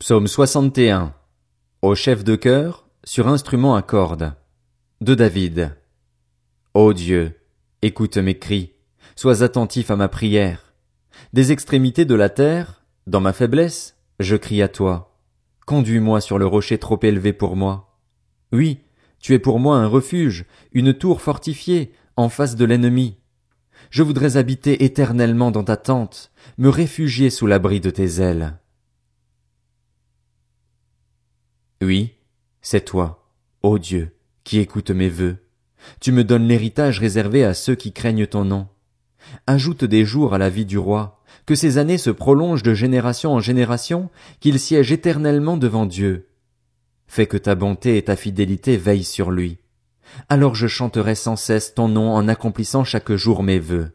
Psaume 61. Au chef de chœur, sur instrument à cordes. De David. Ô Dieu, écoute mes cris, sois attentif à ma prière. Des extrémités de la terre, dans ma faiblesse, je crie à toi. Conduis-moi sur le rocher trop élevé pour moi. Oui, tu es pour moi un refuge, une tour fortifiée, en face de l'ennemi. Je voudrais habiter éternellement dans ta tente, me réfugier sous l'abri de tes ailes. Oui, c'est toi, ô Dieu, qui écoutes mes vœux. Tu me donnes l'héritage réservé à ceux qui craignent ton nom. Ajoute des jours à la vie du roi, que ses années se prolongent de génération en génération, qu'il siège éternellement devant Dieu. Fais que ta bonté et ta fidélité veillent sur lui. Alors je chanterai sans cesse ton nom en accomplissant chaque jour mes vœux.